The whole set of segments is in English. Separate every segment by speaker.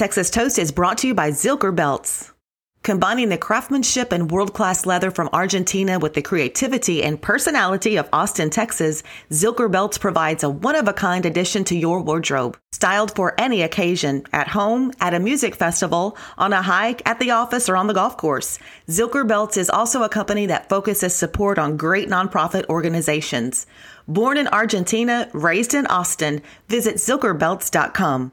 Speaker 1: Texas Toast is brought to you by Zilker Belts. Combining the craftsmanship and world class leather from Argentina with the creativity and personality of Austin, Texas, Zilker Belts provides a one of a kind addition to your wardrobe. Styled for any occasion, at home, at a music festival, on a hike, at the office, or on the golf course. Zilker Belts is also a company that focuses support on great nonprofit organizations. Born in Argentina, raised in Austin, visit zilkerbelts.com.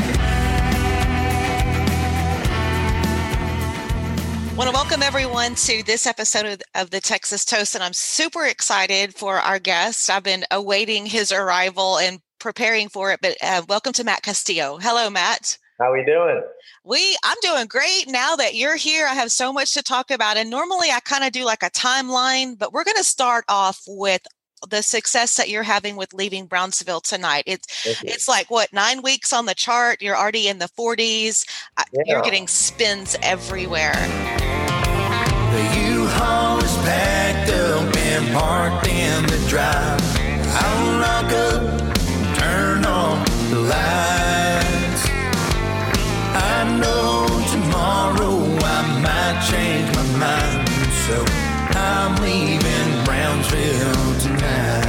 Speaker 2: Want to welcome everyone to this episode of, of, the Texas Toast, and I'm super excited for our guest. I've been awaiting his arrival and preparing for it, but uh, welcome to Matt Castillo. Hello, Matt.
Speaker 3: How are we doing?
Speaker 2: We I'm doing great now that you're here. I have so much to talk about, and normally I kind of do like a timeline, but we're going to start off with the success that you're having with leaving Brownsville tonight. It's it's like what nine weeks on the chart. You're already in the 40s. Yeah. You're getting spins everywhere.
Speaker 4: The U-Haul is packed up and parked in the drive. I'll lock up, turn on the lights. I know tomorrow I might change my mind, so I'm leaving Brownsville tonight.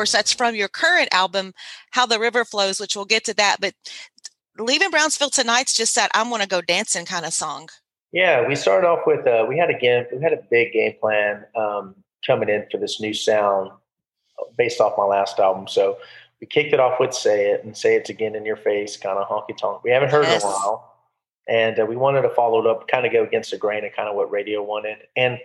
Speaker 2: Course, that's from your current album, How the River Flows, which we'll get to that. But Leaving Brownsville Tonight's just that I'm going to go dancing kind of song.
Speaker 3: Yeah, we started off with uh, we had a game, we had a big game plan um, coming in for this new sound based off my last album. So we kicked it off with "Say It" and "Say It's Again in Your Face," kind of honky tonk. We haven't heard yes. in a while, and uh, we wanted to follow it up, kind of go against the grain of kind of what radio wanted. And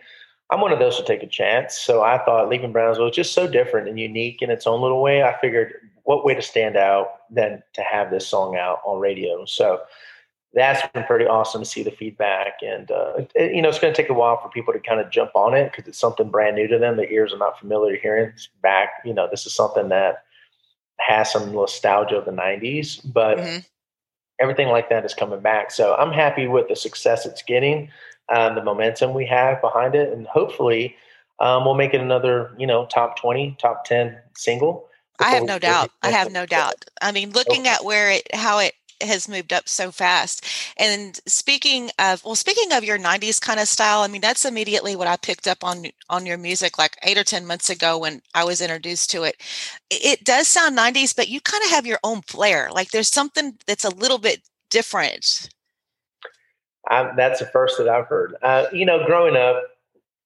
Speaker 3: I'm one of those to take a chance. So I thought Leaving Brownsville was just so different and unique in its own little way. I figured what way to stand out than to have this song out on radio. So that's been pretty awesome to see the feedback. And, uh, it, you know, it's going to take a while for people to kind of jump on it because it's something brand new to them. The ears are not familiar to hearing it's back. You know, this is something that has some nostalgia of the 90s, but mm-hmm. everything like that is coming back. So I'm happy with the success it's getting, um, the momentum we have behind it, and hopefully um, we'll make it another, you know, top 20, top 10 single.
Speaker 2: I have no doubt. I have no doubt. I mean, looking at where it, how it has moved up so fast. And speaking of well, speaking of your 90s kind of style, I mean that's immediately what I picked up on on your music like 8 or 10 months ago when I was introduced to it. It does sound 90s, but you kind of have your own flair. Like there's something that's a little bit different.
Speaker 3: I'm, that's the first that I've heard. Uh, you know, growing up,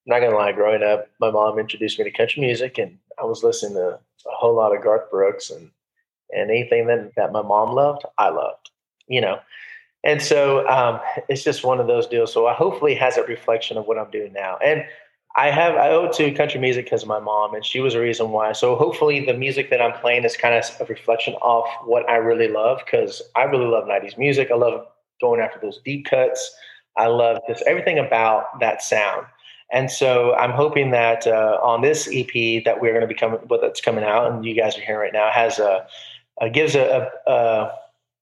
Speaker 3: not gonna lie, growing up, my mom introduced me to country music, and I was listening to a whole lot of Garth Brooks and and anything that, that my mom loved, I loved, you know. And so um, it's just one of those deals. So I hopefully has a reflection of what I'm doing now. And I have I owe it to country music because of my mom, and she was a reason why. So hopefully the music that I'm playing is kind of a reflection of what I really love because I really love '90s music. I love going after those deep cuts. I love just everything about that sound. And so I'm hoping that uh, on this EP that we're going to be coming, what that's coming out, and you guys are hearing right now, has a uh, gives a, a, a,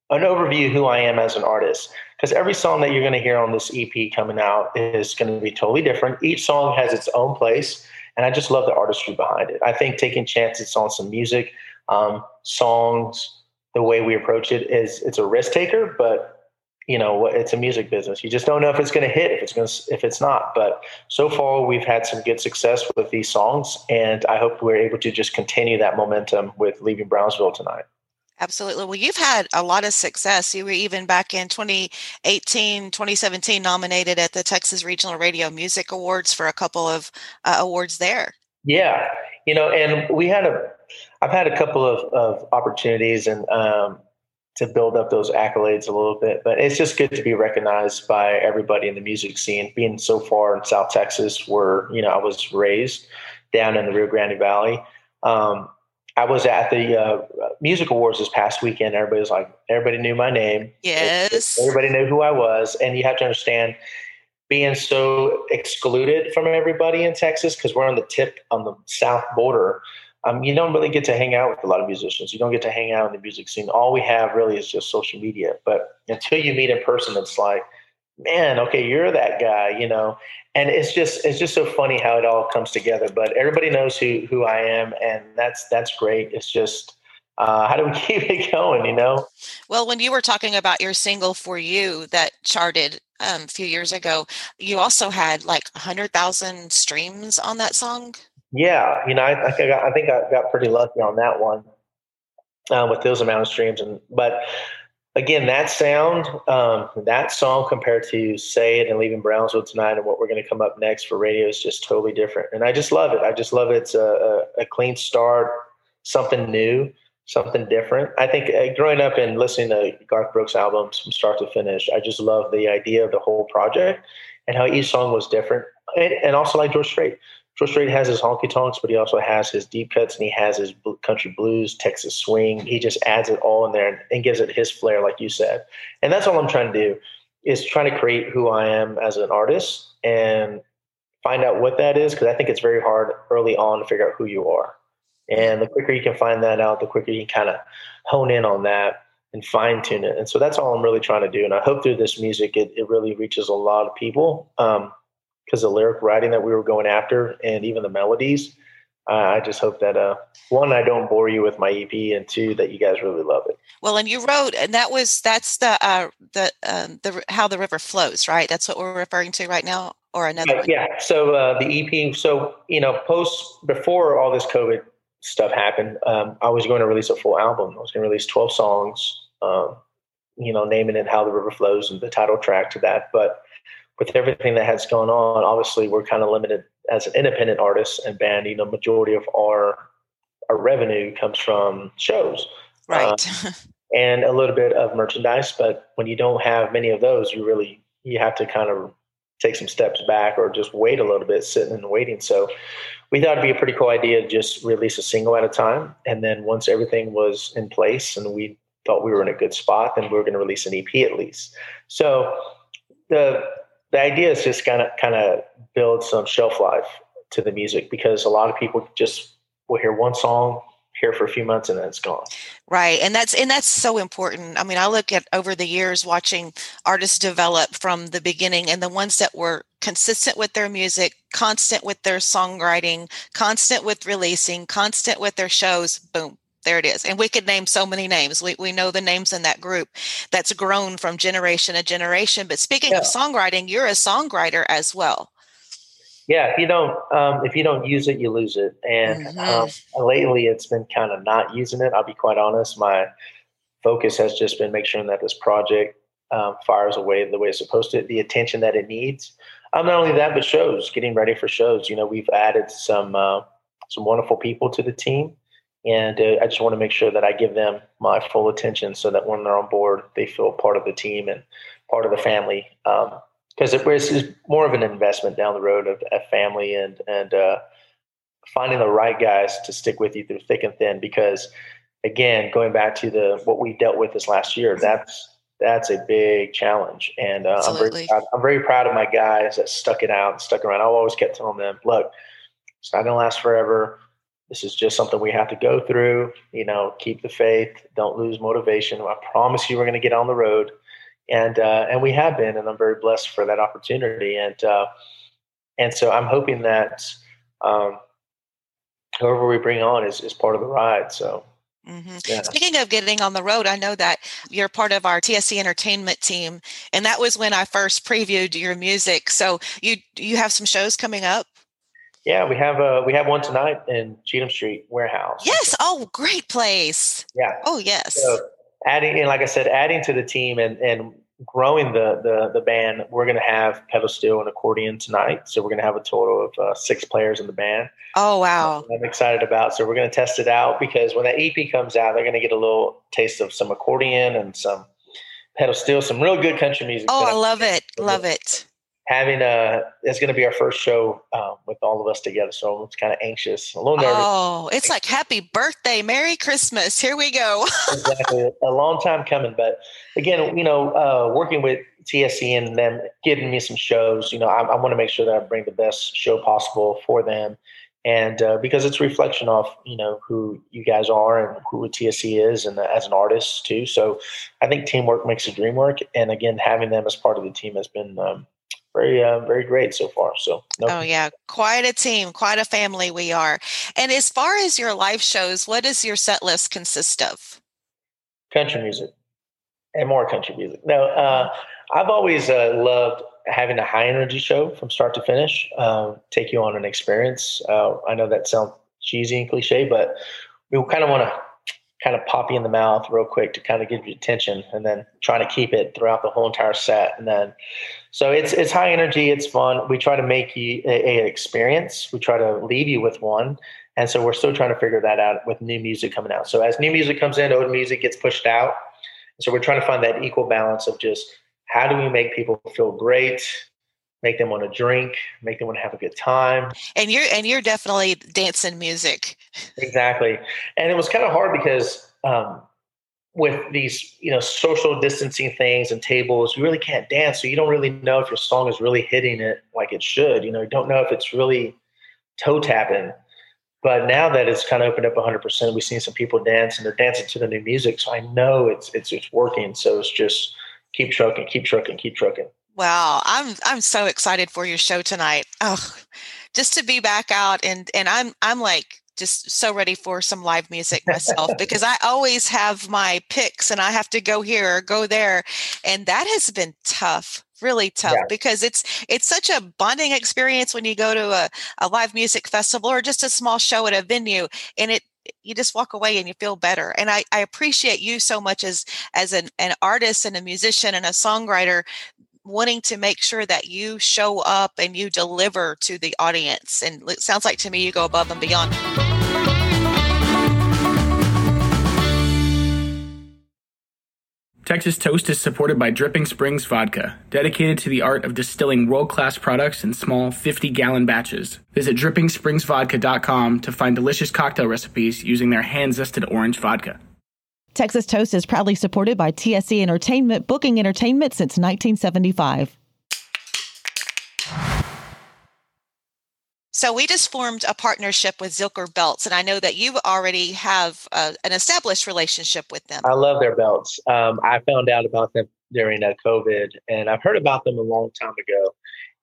Speaker 3: an overview who I am as an artist. Because every song that you're going to hear on this EP coming out is going to be totally different. Each song has its own place, and I just love the artistry behind it. I think taking chances on some music, um, songs, the way we approach it is it's a risk taker, but you know it's a music business you just don't know if it's going to hit if it's going to if it's not but so far we've had some good success with these songs and i hope we're able to just continue that momentum with leaving brownsville tonight
Speaker 2: Absolutely. Well, you've had a lot of success. You were even back in 2018, 2017 nominated at the Texas Regional Radio Music Awards for a couple of uh, awards there.
Speaker 3: Yeah. You know, and we had a, I've had a couple of, of opportunities and um, to build up those accolades a little bit. But it's just good to be recognized by everybody in the music scene. Being so far in South Texas, where you know I was raised down in the Rio Grande Valley. Um, I was at the uh, music awards this past weekend. Everybody was like, everybody knew my name.
Speaker 2: Yes.
Speaker 3: Everybody knew who I was, and you have to understand being so excluded from everybody in Texas because we're on the tip on the south border um, you don't really get to hang out with a lot of musicians. You don't get to hang out in the music scene. All we have really is just social media. But until you meet in person, it's like, man, okay, you're that guy, you know. And it's just it's just so funny how it all comes together. But everybody knows who who I am, and that's that's great. It's just uh, how do we keep it going? You know.
Speaker 2: Well, when you were talking about your single for you that charted um, a few years ago, you also had like hundred thousand streams on that song.
Speaker 3: Yeah, you know, I, I, got, I think I got pretty lucky on that one uh, with those amount of streams. And but again, that sound, um, that song compared to "Say It" and "Leaving Brownsville Tonight" and what we're going to come up next for radio is just totally different. And I just love it. I just love it. It's a, a, a clean start, something new, something different. I think uh, growing up and listening to Garth Brooks albums from start to finish, I just love the idea of the whole project and how each song was different. And, and also like George Strait. George Strait has his honky tonks, but he also has his deep cuts and he has his country blues, Texas swing. He just adds it all in there and, and gives it his flair, like you said. And that's all I'm trying to do is trying to create who I am as an artist and find out what that is because I think it's very hard early on to figure out who you are. And the quicker you can find that out, the quicker you can kind of hone in on that and fine tune it. And so that's all I'm really trying to do. And I hope through this music, it, it really reaches a lot of people. Um, because the lyric writing that we were going after and even the melodies. Uh, I just hope that uh, one, I don't bore you with my EP, and two, that you guys really love it.
Speaker 2: Well, and you wrote, and that was that's the uh, the um, the how the river flows, right? That's what we're referring to right now, or another.
Speaker 3: Yeah. yeah. So uh, the EP. So you know, post before all this COVID stuff happened, um, I was going to release a full album. I was going to release twelve songs. Um, you know, naming it "How the River Flows" and the title track to that, but with everything that has gone on, obviously we're kind of limited as an independent artist and band. You know, majority of our our revenue comes from shows,
Speaker 2: right,
Speaker 3: uh, and a little bit of merchandise. But when you don't have many of those, you really you have to kind of take some steps back or just wait a little bit, sitting and waiting. So we thought it'd be a pretty cool idea to just release a single at a time, and then once everything was in place and we thought we were in a good spot, then we were going to release an EP at least. So the the idea is just kind of kind of build some shelf life to the music because a lot of people just will hear one song here for a few months and then it's gone.
Speaker 2: Right and that's and that's so important. I mean i look at over the years watching artists develop from the beginning and the ones that were consistent with their music constant with their songwriting constant with releasing constant with their shows boom there it is. And we could name so many names. We, we know the names in that group that's grown from generation to generation. But speaking yeah. of songwriting, you're a songwriter as well.
Speaker 3: Yeah, if you don't um, if you don't use it, you lose it. And mm-hmm. um, lately, it's been kind of not using it. I'll be quite honest. My focus has just been making sure that this project um, fires away the way it's supposed to, the attention that it needs. Um, not only that, but shows, getting ready for shows. You know, we've added some uh, some wonderful people to the team. And uh, I just want to make sure that I give them my full attention so that when they're on board, they feel part of the team and part of the family. Because um, it is more of an investment down the road of a family and and uh, finding the right guys to stick with you through thick and thin. Because again, going back to the what we dealt with this last year, that's that's a big challenge. And uh, I'm very proud, I'm very proud of my guys that stuck it out and stuck around. I always kept telling them, look, it's not going to last forever this is just something we have to go through. You know, keep the faith, don't lose motivation. I promise you, we're going to get on the road, and uh, and we have been, and I'm very blessed for that opportunity. And uh, and so I'm hoping that um, whoever we bring on is is part of the ride. So.
Speaker 2: Mm-hmm. Yeah. Speaking of getting on the road, I know that you're part of our TSC Entertainment team, and that was when I first previewed your music. So you you have some shows coming up.
Speaker 3: Yeah, we have a we have one tonight in Cheatham Street Warehouse.
Speaker 2: Yes. Oh, great place.
Speaker 3: Yeah.
Speaker 2: Oh, yes.
Speaker 3: So adding and like I said, adding to the team and and growing the the the band, we're going to have pedal steel and accordion tonight. So we're going to have a total of uh, six players in the band.
Speaker 2: Oh wow!
Speaker 3: I'm excited about. So we're going to test it out because when that EP comes out, they're going to get a little taste of some accordion and some pedal steel, some real good country music.
Speaker 2: Oh, I love it, love it
Speaker 3: having a it's going to be our first show um, with all of us together so i'm kind of anxious a little nervous.
Speaker 2: Oh it's like happy birthday merry christmas here we go.
Speaker 3: Exactly a long time coming but again you know uh, working with tsc and them giving me some shows you know i, I want to make sure that i bring the best show possible for them. And uh, because it's a reflection of you know who you guys are and who TSC is, and as an artist too. So I think teamwork makes a dream work, and again, having them as part of the team has been um, very uh, very great so far. So
Speaker 2: no. oh yeah, quite a team, quite a family we are. And as far as your live shows, what does your set list consist of?
Speaker 3: Country music and more country music. No, uh, I've always uh, loved having a high energy show from start to finish. Uh, take you on an experience. Uh, I know that sounds cheesy and cliche, but we kind of want to kind of pop you in the mouth real quick to kind of give you attention and then trying to keep it throughout the whole entire set. And then so it's it's high energy it's fun. We try to make you a, a experience. We try to leave you with one. And so we're still trying to figure that out with new music coming out. So as new music comes in old music gets pushed out. So we're trying to find that equal balance of just how do we make people feel great make them want to drink, make them want to have a good time.
Speaker 2: And you're and you're definitely dancing music.
Speaker 3: Exactly, and it was kind of hard because um, with these you know social distancing things and tables, you really can't dance, so you don't really know if your song is really hitting it like it should. You know, you don't know if it's really toe tapping. But now that it's kind of opened up 100%, we've seen some people dance and they're dancing to the new music. So I know it's it's it's working. So it's just keep trucking, keep trucking, keep trucking.
Speaker 2: Wow, I'm I'm so excited for your show tonight. Oh, just to be back out and and I'm I'm like just so ready for some live music myself because I always have my picks and I have to go here or go there and that has been tough really tough yeah. because it's it's such a bonding experience when you go to a, a live music festival or just a small show at a venue and it you just walk away and you feel better and I, I appreciate you so much as as an, an artist and a musician and a songwriter wanting to make sure that you show up and you deliver to the audience. And it sounds like to me you go above and beyond.
Speaker 5: Texas Toast is supported by Dripping Springs Vodka, dedicated to the art of distilling world class products in small 50 gallon batches. Visit dripping.springsvodka.com to find delicious cocktail recipes using their hand zested orange vodka.
Speaker 1: Texas Toast is proudly supported by TSC Entertainment, booking entertainment since 1975.
Speaker 2: So we just formed a partnership with Zilker Belts, and I know that you already have uh, an established relationship with them.
Speaker 3: I love their belts. Um, I found out about them during uh, COVID, and I've heard about them a long time ago.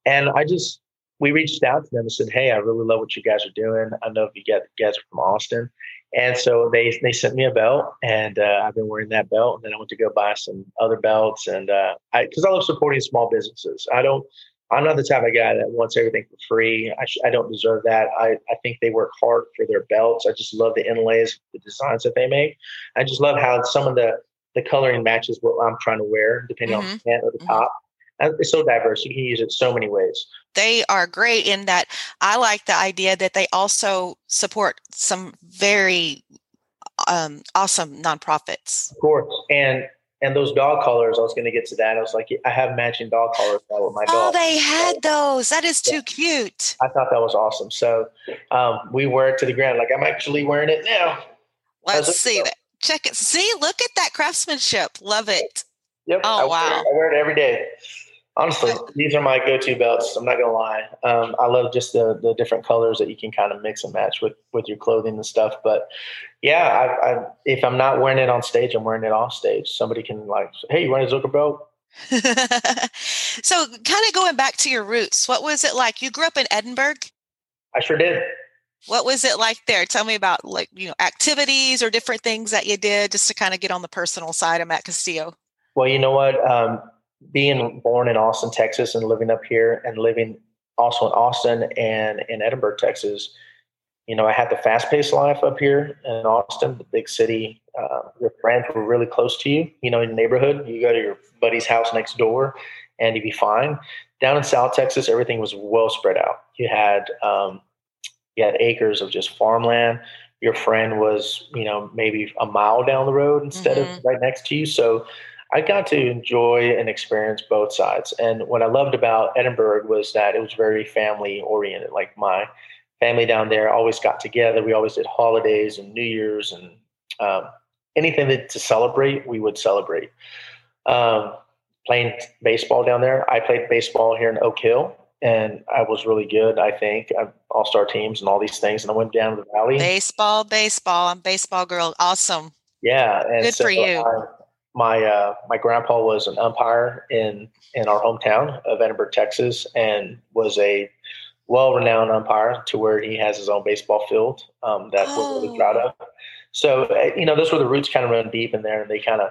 Speaker 3: And I just we reached out to them and said, "Hey, I really love what you guys are doing. I know if you guys are from Austin, and so they they sent me a belt, and uh, I've been wearing that belt. And then I went to go buy some other belts, and uh, I because I love supporting small businesses. I don't. I'm not the type of guy that wants everything for free. I, sh- I don't deserve that. I, I think they work hard for their belts. I just love the inlays, the designs that they make. I just love how some of the the coloring matches what I'm trying to wear, depending mm-hmm. on the pant or the mm-hmm. top. It's so diverse. You can use it so many ways
Speaker 2: they are great in that I like the idea that they also support some very um, awesome nonprofits.
Speaker 3: Of course, and and those dog collars. I was going to get to that. I was like, I have matching dog collars now with my
Speaker 2: oh, dog. Oh, they had those. That is too yeah. cute.
Speaker 3: I thought that was awesome. So um, we wear it to the ground. Like I'm actually wearing it now.
Speaker 2: Let's see that. Check it. See, look at that craftsmanship. Love it.
Speaker 3: Yep.
Speaker 2: Oh
Speaker 3: I
Speaker 2: wow.
Speaker 3: Wear I wear it every day. Honestly, these are my go-to belts. I'm not gonna lie. Um, I love just the the different colors that you can kind of mix and match with with your clothing and stuff. But yeah, I, I, if I'm not wearing it on stage, I'm wearing it off stage. Somebody can like, hey, you wearing a Zilker belt?
Speaker 2: so, kind of going back to your roots, what was it like? You grew up in Edinburg.
Speaker 3: I sure did.
Speaker 2: What was it like there? Tell me about like you know activities or different things that you did, just to kind of get on the personal side of Matt Castillo.
Speaker 3: Well, you know what. Um, being born in Austin, Texas, and living up here and living also in Austin and in Edinburg, Texas, you know, I had the fast paced life up here in Austin, the big city. Uh, your friends were really close to you, you know, in the neighborhood. You go to your buddy's house next door and you'd be fine. Down in South Texas, everything was well spread out. You had, um, you had acres of just farmland. Your friend was, you know, maybe a mile down the road instead mm-hmm. of right next to you. So I got to enjoy and experience both sides. And what I loved about Edinburg was that it was very family oriented. Like my family down there always got together. We always did holidays and New Year's and um, anything that, to celebrate, we would celebrate. Um, playing baseball down there, I played baseball here in Oak Hill, and I was really good. I think all star teams and all these things. And I went down to the valley.
Speaker 2: Baseball, baseball. I'm baseball girl. Awesome.
Speaker 3: Yeah,
Speaker 2: good so for you.
Speaker 3: I, my uh, my grandpa was an umpire in in our hometown of Edinburg, Texas, and was a well-renowned umpire to where he has his own baseball field um, that oh. we're really proud of. So uh, you know, those were the roots kind of run deep in there, and they kind of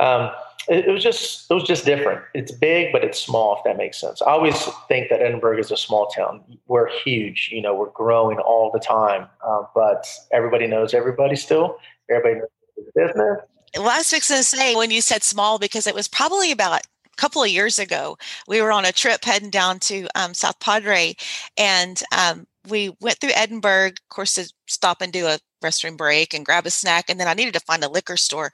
Speaker 3: um, it, it, was just it was just different. It's big, but it's small. If that makes sense. I always think that Edinburg is a small town. We're huge. You know, we're growing all the time, uh, but everybody knows everybody still. Everybody knows the business.
Speaker 2: Well, I was fixing to say when you said small because it was probably about a couple of years ago, we were on a trip heading down to um, South Padre, and um, we went through Edinburg, of course, to stop and do a restroom break and grab a snack. And then I needed to find a liquor store.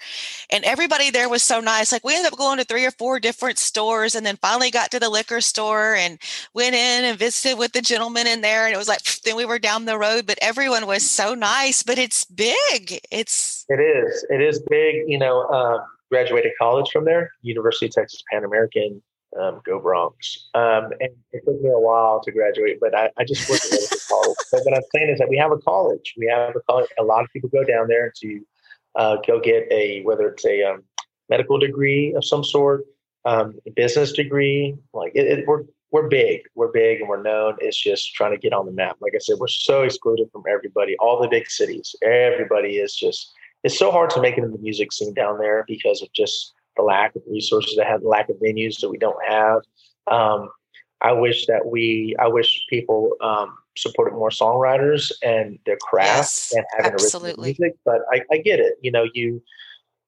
Speaker 2: And everybody there was so nice. Like we ended up going to three or four different stores and then finally got to the liquor store and went in and visited with the gentleman in there. And it was like, then we were down the road, but everyone was so nice, but it's big. It's,
Speaker 3: it is, it is big. You know, uh, graduated college from there, University of Texas Pan American. Um, go Broncs. Um, and it took me a while to graduate, but I, I just worked a college. But what I'm saying is that we have a college. We have a college. A lot of people go down there to uh, go get a whether it's a um, medical degree of some sort, um, a business degree. Like it, it, we're we're big. We're big and we're known. It's just trying to get on the map. Like I said, we're so excluded from everybody. All the big cities, everybody is just it's so hard to make it in the music scene down there because of just the lack of resources that have the lack of venues that we don't have. Um, I wish that we, I wish people um, supported more songwriters and their craft yes, and having absolutely. original music. But I, I get it. You know, you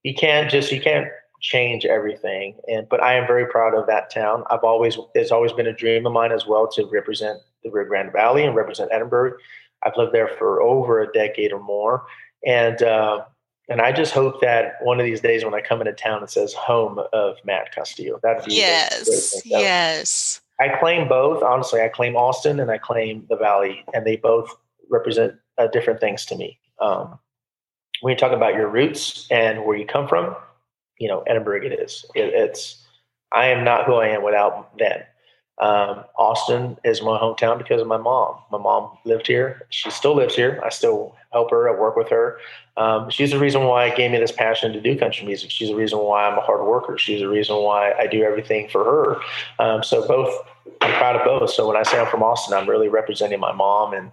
Speaker 3: you can't just you can't change everything. And but I am very proud of that town. I've always it's always been a dream of mine as well to represent the Rio Grande Valley and represent Edinburg. I've lived there for over a decade or more, and uh, and I just hope that one of these days when I come into town, it says home of Matt Castillo. That'd be
Speaker 2: yes, yes.
Speaker 3: I claim both. Honestly, I claim Austin and I claim the Valley, and they both represent uh, different things to me. Um, when you talk about your roots and where you come from, you know, Edinburg. it is. It, it's I am not who I am without them. Um, Austin is my hometown because of my mom. My mom lived here. She still lives here. I still help her. I work with her. Um, she's the reason why it gave me this passion to do country music. She's the reason why I'm a hard worker. She's the reason why I do everything for her. Um, so both, I'm proud of both. So when I say I'm from Austin, I'm really representing my mom and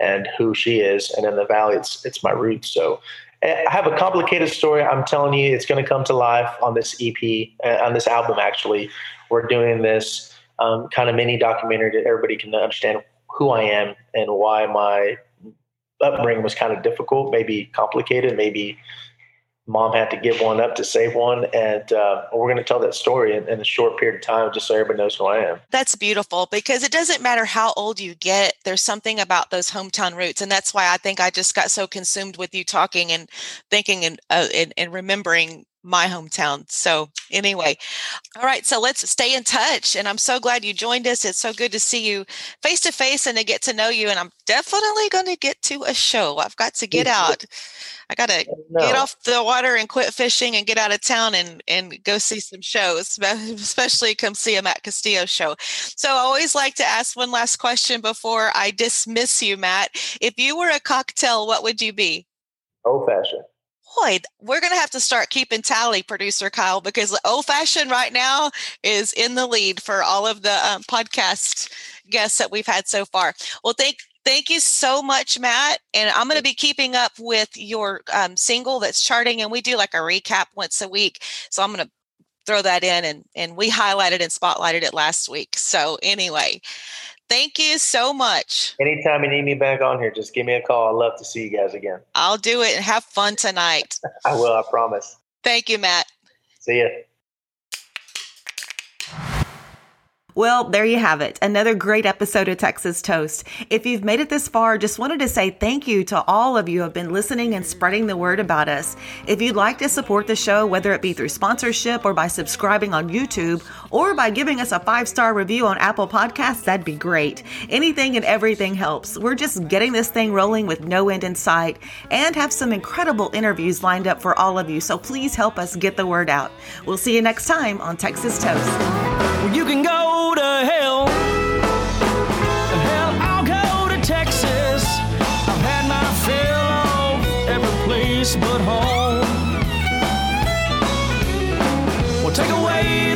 Speaker 3: and who she is. And in the valley, it's it's my roots. So I have a complicated story. I'm telling you, it's going to come to life on this EP, uh, on this album. Actually, we're doing this um, kind of mini documentary that everybody can understand who I am and why my upbringing was kind of difficult, maybe complicated, maybe mom had to give one up to save one. And uh, we're going to tell that story in, in, a short period of time just so everybody knows who I am.
Speaker 2: That's beautiful because it doesn't matter how old you get, there's something about those hometown roots. And that's why I think I just got so consumed with you talking and thinking and, uh, and, and remembering my hometown. So, anyway, all right. So, let's stay in touch. And I'm so glad you joined us. It's so good to see you face to face and to get to know you. And I'm definitely going to get to a show. I've got to get out. I got to no. get off the water and quit fishing and get out of town and, and go see some shows, especially come see a Matt Castillo show. So, I always like to ask one last question before I dismiss you, Matt. If you were a cocktail, what would you be?
Speaker 3: Old fashioned
Speaker 2: boy, we're going to have to start keeping tally, producer Kyle, because old fashioned right now is in the lead for all of the um, podcast guests that we've had so far. Well, thank thank you so much, Matt. And I'm going to be keeping up with your um, single that's charting, and we do like a recap once a week. So I'm going to throw that in, and and we highlighted and spotlighted it last week. So anyway. Thank you so much.
Speaker 3: Anytime you need me back on here, just give me a call. I'd love to see you guys again.
Speaker 2: I'll do it and have fun tonight.
Speaker 3: I will, I promise.
Speaker 2: Thank you, Matt.
Speaker 3: See ya.
Speaker 1: Well, there you have it. Another great episode of Texas Toast. If you've made it this far, just wanted to say thank you to all of you who have been listening and spreading the word about us. If you'd like to support the show, whether it be through sponsorship or by subscribing on YouTube or by giving us a five star review on Apple Podcasts, that'd be great. Anything and everything helps. We're just getting this thing rolling with no end in sight and have some incredible interviews lined up for all of you. So please help us get the word out. We'll see you next time on Texas Toast.
Speaker 6: You can go to hell. Hell, I'll go to Texas. I've had my fill of every place but home. Well, take away